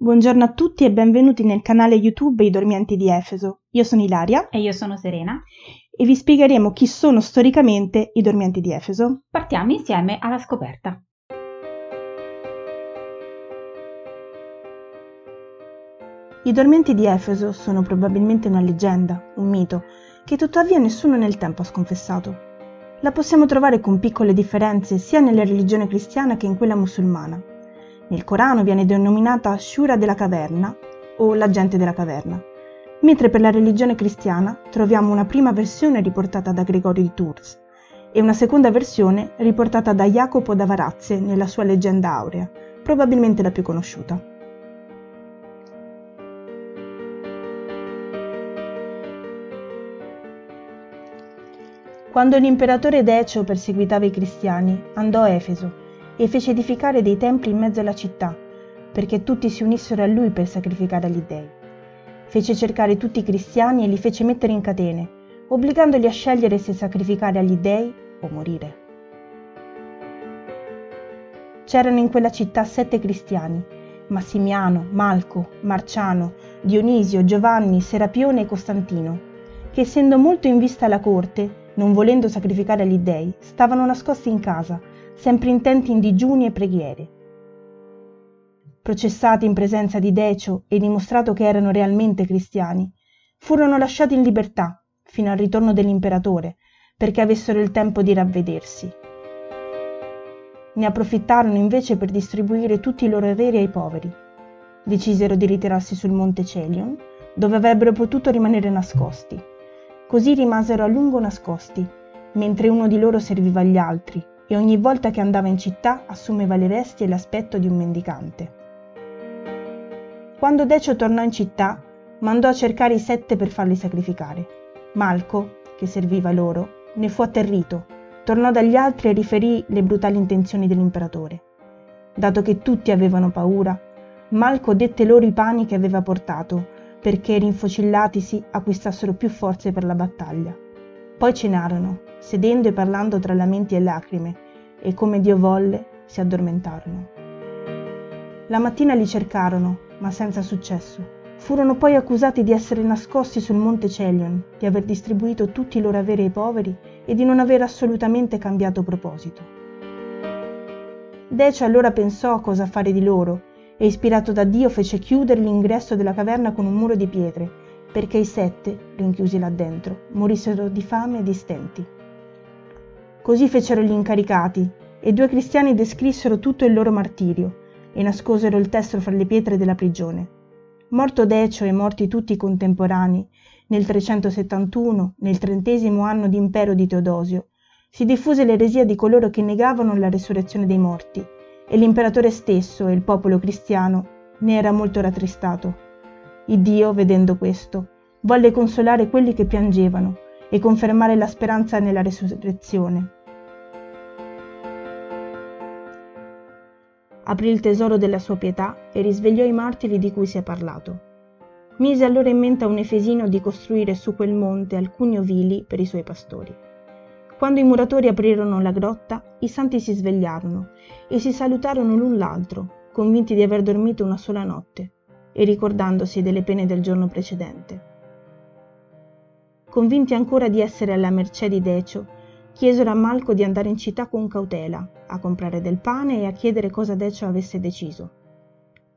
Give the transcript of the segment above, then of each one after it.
Buongiorno a tutti e benvenuti nel canale YouTube I Dormienti di Efeso. Io sono Ilaria. E io sono Serena. E vi spiegheremo chi sono storicamente i Dormienti di Efeso. Partiamo insieme alla scoperta. I Dormienti di Efeso sono probabilmente una leggenda, un mito, che tuttavia nessuno nel tempo ha sconfessato. La possiamo trovare con piccole differenze sia nella religione cristiana che in quella musulmana. Nel Corano viene denominata Shura della caverna o la gente della caverna, mentre per la religione cristiana troviamo una prima versione riportata da Gregorio di Tours e una seconda versione riportata da Jacopo da Varazze nella sua leggenda aurea, probabilmente la più conosciuta. Quando l'imperatore Decio perseguitava i cristiani, andò a Efeso e fece edificare dei templi in mezzo alla città, perché tutti si unissero a lui per sacrificare agli dei. Fece cercare tutti i cristiani e li fece mettere in catene, obbligandoli a scegliere se sacrificare agli dei o morire. C'erano in quella città sette cristiani, Massimiano, Malco, Marciano, Dionisio, Giovanni, Serapione e Costantino, che essendo molto in vista alla corte, non volendo sacrificare agli dei, stavano nascosti in casa, sempre intenti in digiuni e preghiere. Processati in presenza di Decio e dimostrato che erano realmente cristiani, furono lasciati in libertà fino al ritorno dell'imperatore, perché avessero il tempo di ravvedersi. Ne approfittarono invece per distribuire tutti i loro averi ai poveri. Decisero di ritirarsi sul monte Celion, dove avrebbero potuto rimanere nascosti. Così rimasero a lungo nascosti, mentre uno di loro serviva agli altri, e ogni volta che andava in città assumeva le vesti e l'aspetto di un mendicante. Quando Decio tornò in città, mandò a cercare i sette per farli sacrificare. Malco, che serviva loro, ne fu atterrito, tornò dagli altri e riferì le brutali intenzioni dell'imperatore. Dato che tutti avevano paura, Malco dette loro i pani che aveva portato, perché rinfocillatisi acquistassero più forze per la battaglia. Poi cenarono, sedendo e parlando tra lamenti e lacrime, e come Dio volle si addormentarono. La mattina li cercarono, ma senza successo. Furono poi accusati di essere nascosti sul monte Celion, di aver distribuito tutti i loro averi ai poveri e di non aver assolutamente cambiato proposito. Decio allora pensò a cosa fare di loro e ispirato da Dio fece chiudere l'ingresso della caverna con un muro di pietre perché i sette, rinchiusi là dentro, morissero di fame e di stenti. Così fecero gli incaricati, e due cristiani descrissero tutto il loro martirio, e nascosero il testo fra le pietre della prigione. Morto Decio e morti tutti i contemporanei, nel 371, nel trentesimo anno d'impero di Teodosio, si diffuse l'eresia di coloro che negavano la resurrezione dei morti, e l'imperatore stesso e il popolo cristiano ne era molto rattristato. Iddio, vedendo questo, volle consolare quelli che piangevano e confermare la speranza nella resurrezione. Aprì il tesoro della sua pietà e risvegliò i martiri di cui si è parlato. Mise allora in mente a un efesino di costruire su quel monte alcuni ovili per i suoi pastori. Quando i muratori aprirono la grotta, i santi si svegliarono e si salutarono l'un l'altro, convinti di aver dormito una sola notte e ricordandosi delle pene del giorno precedente. Convinti ancora di essere alla mercé di Decio, chiesero a Malco di andare in città con cautela, a comprare del pane e a chiedere cosa Decio avesse deciso.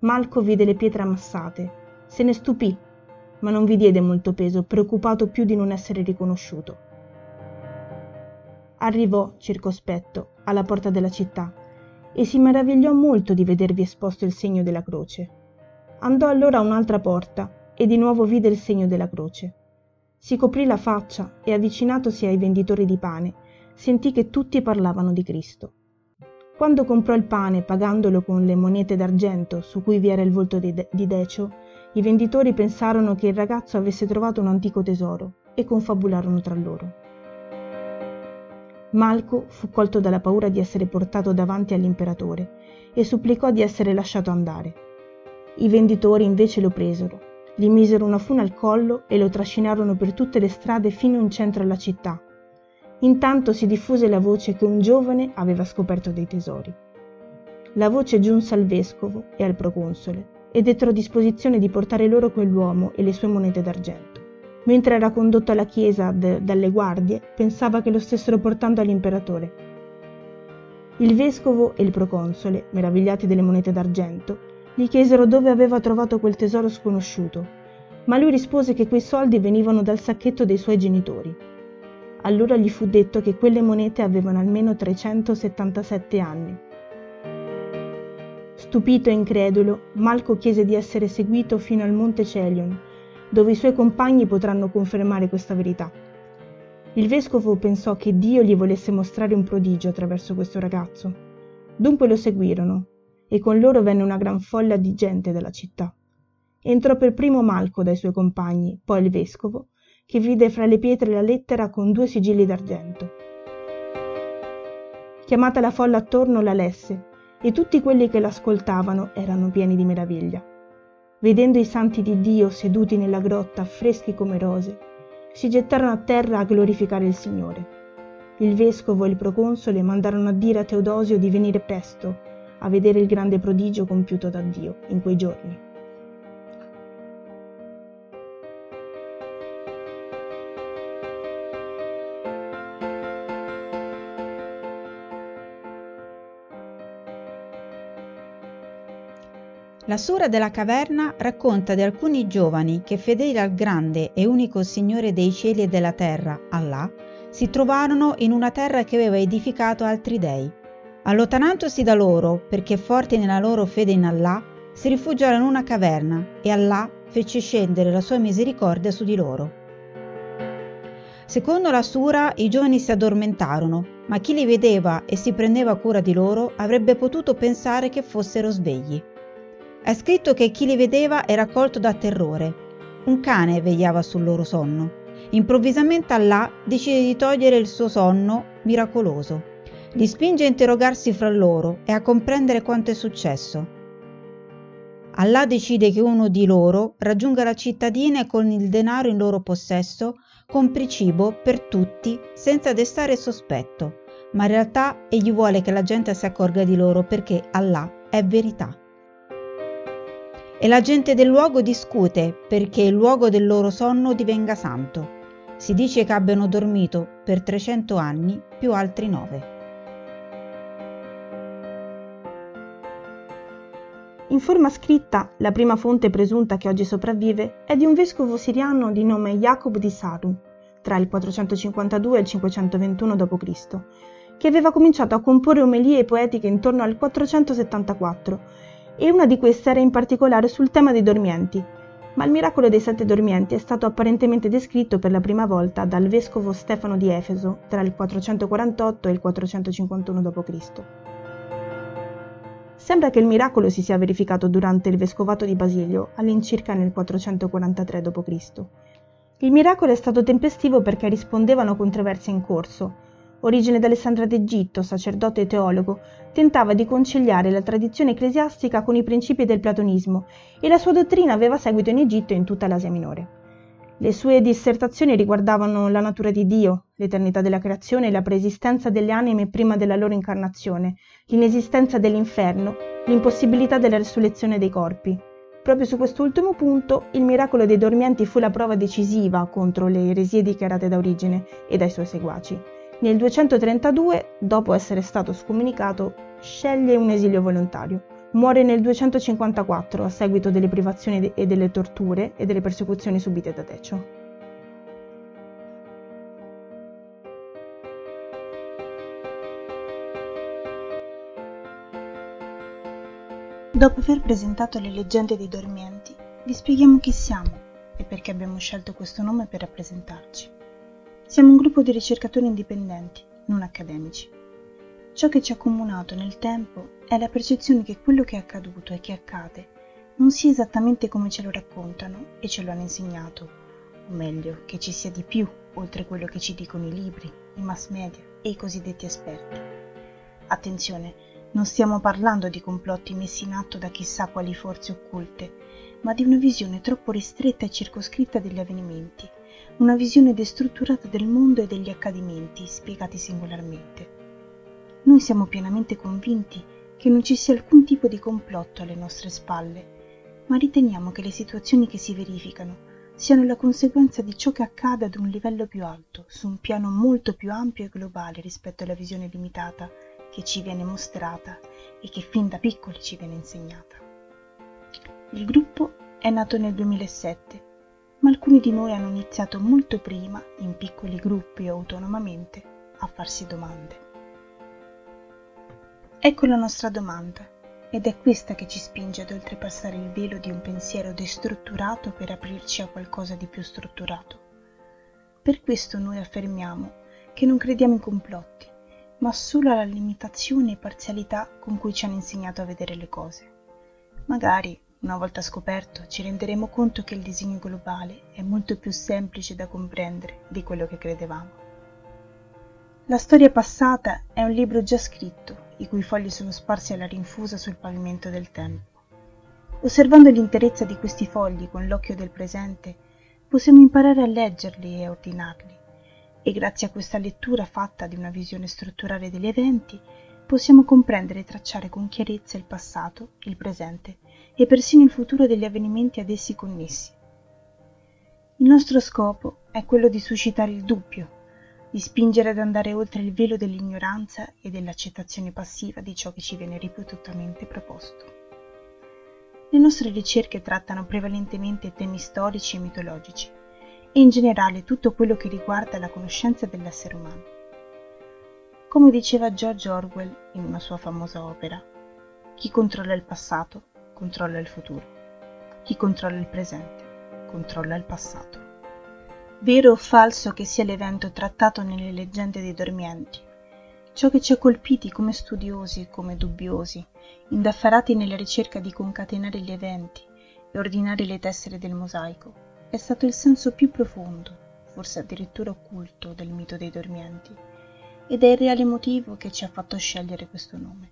Malco vide le pietre ammassate, se ne stupì, ma non vi diede molto peso, preoccupato più di non essere riconosciuto. Arrivò, circospetto, alla porta della città e si meravigliò molto di vedervi esposto il segno della croce. Andò allora a un'altra porta e di nuovo vide il segno della croce. Si coprì la faccia e avvicinatosi ai venditori di pane, sentì che tutti parlavano di Cristo. Quando comprò il pane pagandolo con le monete d'argento su cui vi era il volto di, De- di Decio, i venditori pensarono che il ragazzo avesse trovato un antico tesoro e confabularono tra loro. Malco fu colto dalla paura di essere portato davanti all'imperatore e supplicò di essere lasciato andare. I venditori invece lo presero, gli misero una fune al collo e lo trascinarono per tutte le strade fino in centro alla città. Intanto si diffuse la voce che un giovane aveva scoperto dei tesori. La voce giunse al vescovo e al proconsole e dettero disposizione di portare loro quell'uomo e le sue monete d'argento. Mentre era condotto alla chiesa d- dalle guardie, pensava che lo stessero portando all'imperatore. Il vescovo e il proconsole, meravigliati delle monete d'argento, gli chiesero dove aveva trovato quel tesoro sconosciuto, ma lui rispose che quei soldi venivano dal sacchetto dei suoi genitori. Allora gli fu detto che quelle monete avevano almeno 377 anni. Stupito e incredulo, Malco chiese di essere seguito fino al monte Celion, dove i suoi compagni potranno confermare questa verità. Il vescovo pensò che Dio gli volesse mostrare un prodigio attraverso questo ragazzo. Dunque lo seguirono, e con loro venne una gran folla di gente della città. Entrò per primo Malco dai suoi compagni, poi il vescovo, che vide fra le pietre la lettera con due sigilli d'argento. Chiamata la folla attorno la lesse, e tutti quelli che l'ascoltavano erano pieni di meraviglia. Vedendo i santi di Dio seduti nella grotta freschi come rose, si gettarono a terra a glorificare il Signore. Il vescovo e il proconsole mandarono a dire a Teodosio di venire presto a vedere il grande prodigio compiuto da Dio in quei giorni. La sura della caverna racconta di alcuni giovani che, fedeli al grande e unico Signore dei cieli e della terra, Allah, si trovarono in una terra che aveva edificato altri dei. Allontanandosi da loro, perché forti nella loro fede in Allah, si rifugiarono in una caverna e Allah fece scendere la sua misericordia su di loro. Secondo la sura, i giovani si addormentarono, ma chi li vedeva e si prendeva cura di loro avrebbe potuto pensare che fossero svegli. È scritto che chi li vedeva era colto da terrore. Un cane vegliava sul loro sonno. Improvvisamente Allah decide di togliere il suo sonno miracoloso. Li spinge a interrogarsi fra loro e a comprendere quanto è successo. Allah decide che uno di loro raggiunga la cittadina con il denaro in loro possesso compri cibo per tutti senza destare sospetto, ma in realtà egli vuole che la gente si accorga di loro perché Allah è verità e la gente del luogo discute perché il luogo del loro sonno divenga santo. Si dice che abbiano dormito per 300 anni più altri nove. In forma scritta, la prima fonte presunta che oggi sopravvive è di un vescovo siriano di nome Jacob di Saru, tra il 452 e il 521 d.C., che aveva cominciato a comporre omelie poetiche intorno al 474 e una di queste era in particolare sul tema dei dormienti, ma il miracolo dei sette dormienti è stato apparentemente descritto per la prima volta dal vescovo Stefano di Efeso tra il 448 e il 451 d.C. Sembra che il miracolo si sia verificato durante il vescovato di Basilio, all'incirca nel 443 d.C. Il miracolo è stato tempestivo perché rispondevano controversie in corso, origine d'Alessandria d'Egitto, sacerdote e teologo, tentava di conciliare la tradizione ecclesiastica con i principi del platonismo e la sua dottrina aveva seguito in Egitto e in tutta l'Asia minore. Le sue dissertazioni riguardavano la natura di Dio, l'eternità della creazione e la preesistenza delle anime prima della loro incarnazione, l'inesistenza dell'inferno, l'impossibilità della resurrezione dei corpi. Proprio su quest'ultimo punto, il miracolo dei dormienti fu la prova decisiva contro le eresie dichiarate da Origine e dai suoi seguaci. Nel 232, dopo essere stato scomunicato, sceglie un esilio volontario. Muore nel 254 a seguito delle privazioni e delle torture e delle persecuzioni subite da Decio. Dopo aver presentato le leggende dei dormienti, vi spieghiamo chi siamo e perché abbiamo scelto questo nome per rappresentarci. Siamo un gruppo di ricercatori indipendenti, non accademici. Ciò che ci ha accomunato nel tempo è la percezione che quello che è accaduto e che accade non sia esattamente come ce lo raccontano e ce lo hanno insegnato, o meglio, che ci sia di più oltre quello che ci dicono i libri, i mass media e i cosiddetti esperti. Attenzione, non stiamo parlando di complotti messi in atto da chissà quali forze occulte, ma di una visione troppo ristretta e circoscritta degli avvenimenti una visione destrutturata del mondo e degli accadimenti spiegati singolarmente. Noi siamo pienamente convinti che non ci sia alcun tipo di complotto alle nostre spalle, ma riteniamo che le situazioni che si verificano siano la conseguenza di ciò che accade ad un livello più alto, su un piano molto più ampio e globale rispetto alla visione limitata che ci viene mostrata e che fin da piccoli ci viene insegnata. Il gruppo è nato nel 2007, ma alcuni di noi hanno iniziato molto prima, in piccoli gruppi o autonomamente, a farsi domande. Ecco la nostra domanda, ed è questa che ci spinge ad oltrepassare il velo di un pensiero destrutturato per aprirci a qualcosa di più strutturato. Per questo noi affermiamo che non crediamo in complotti, ma solo alla limitazione e parzialità con cui ci hanno insegnato a vedere le cose. Magari, una volta scoperto, ci renderemo conto che il disegno globale è molto più semplice da comprendere di quello che credevamo. La storia passata è un libro già scritto, i cui fogli sono sparsi alla rinfusa sul pavimento del tempo. Osservando l'interezza di questi fogli con l'occhio del presente, possiamo imparare a leggerli e ordinarli e grazie a questa lettura fatta di una visione strutturale degli eventi possiamo comprendere e tracciare con chiarezza il passato, il presente e persino il futuro degli avvenimenti ad essi connessi. Il nostro scopo è quello di suscitare il dubbio, di spingere ad andare oltre il velo dell'ignoranza e dell'accettazione passiva di ciò che ci viene ripetutamente proposto. Le nostre ricerche trattano prevalentemente temi storici e mitologici, e in generale tutto quello che riguarda la conoscenza dell'essere umano. Come diceva George Orwell in una sua famosa opera, chi controlla il passato controlla il futuro, chi controlla il presente controlla il passato. Vero o falso che sia l'evento trattato nelle leggende dei dormienti, ciò che ci ha colpiti come studiosi, come dubbiosi, indaffarati nella ricerca di concatenare gli eventi e ordinare le tessere del mosaico, è stato il senso più profondo, forse addirittura occulto, del mito dei dormienti, ed è il reale motivo che ci ha fatto scegliere questo nome.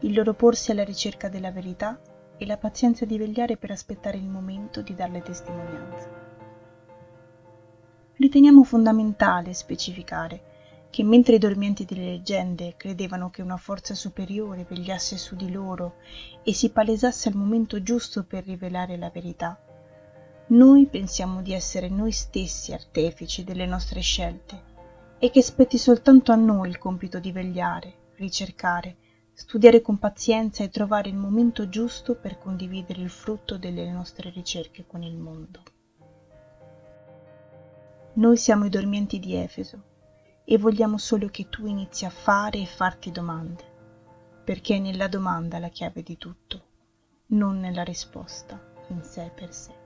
Il loro porsi alla ricerca della verità e la pazienza di vegliare per aspettare il momento di darle testimonianza. Riteniamo fondamentale specificare che mentre i dormienti delle leggende credevano che una forza superiore vegliasse su di loro e si palesasse al momento giusto per rivelare la verità, noi pensiamo di essere noi stessi artefici delle nostre scelte e che spetti soltanto a noi il compito di vegliare, ricercare, studiare con pazienza e trovare il momento giusto per condividere il frutto delle nostre ricerche con il mondo. Noi siamo i dormienti di Efeso e vogliamo solo che tu inizi a fare e farti domande, perché è nella domanda la chiave di tutto, non nella risposta in sé per sé.